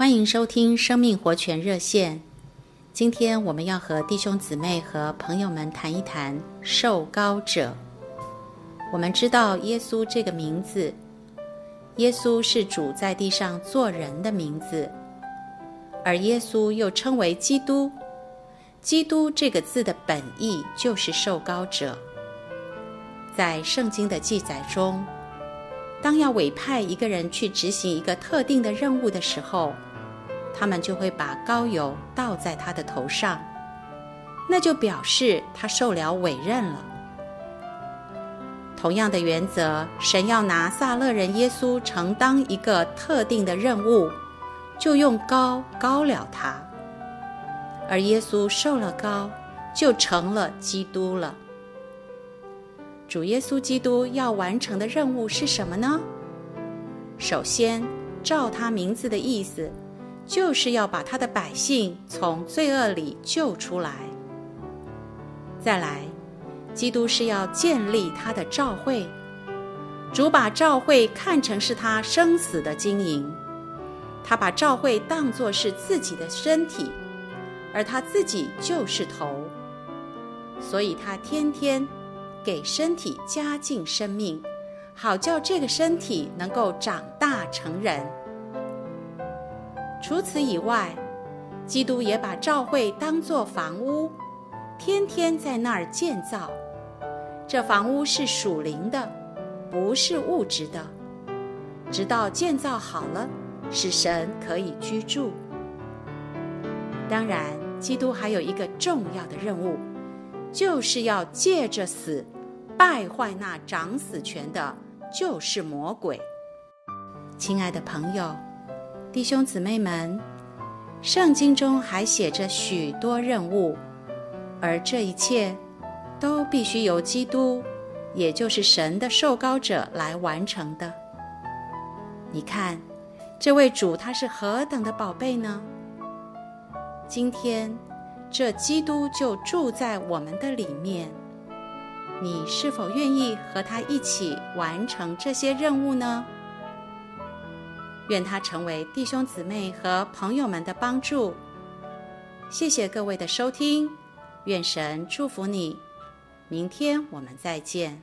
欢迎收听生命活泉热线。今天我们要和弟兄姊妹和朋友们谈一谈受膏者。我们知道耶稣这个名字，耶稣是主在地上做人的名字，而耶稣又称为基督。基督这个字的本意就是受膏者。在圣经的记载中，当要委派一个人去执行一个特定的任务的时候，他们就会把膏油倒在他的头上，那就表示他受了委任了。同样的原则，神要拿撒勒人耶稣承当一个特定的任务，就用膏膏了他，而耶稣受了膏，就成了基督了。主耶稣基督要完成的任务是什么呢？首先，照他名字的意思。就是要把他的百姓从罪恶里救出来。再来，基督是要建立他的召会。主把召会看成是他生死的经营，他把召会当作是自己的身体，而他自己就是头，所以他天天给身体加进生命，好叫这个身体能够长大成人。除此以外，基督也把召会当作房屋，天天在那儿建造。这房屋是属灵的，不是物质的。直到建造好了，使神可以居住。当然，基督还有一个重要的任务，就是要借着死败坏那掌死权的，就是魔鬼。亲爱的朋友。弟兄姊妹们，圣经中还写着许多任务，而这一切都必须由基督，也就是神的受膏者来完成的。你看，这位主他是何等的宝贝呢？今天，这基督就住在我们的里面，你是否愿意和他一起完成这些任务呢？愿他成为弟兄姊妹和朋友们的帮助。谢谢各位的收听，愿神祝福你。明天我们再见。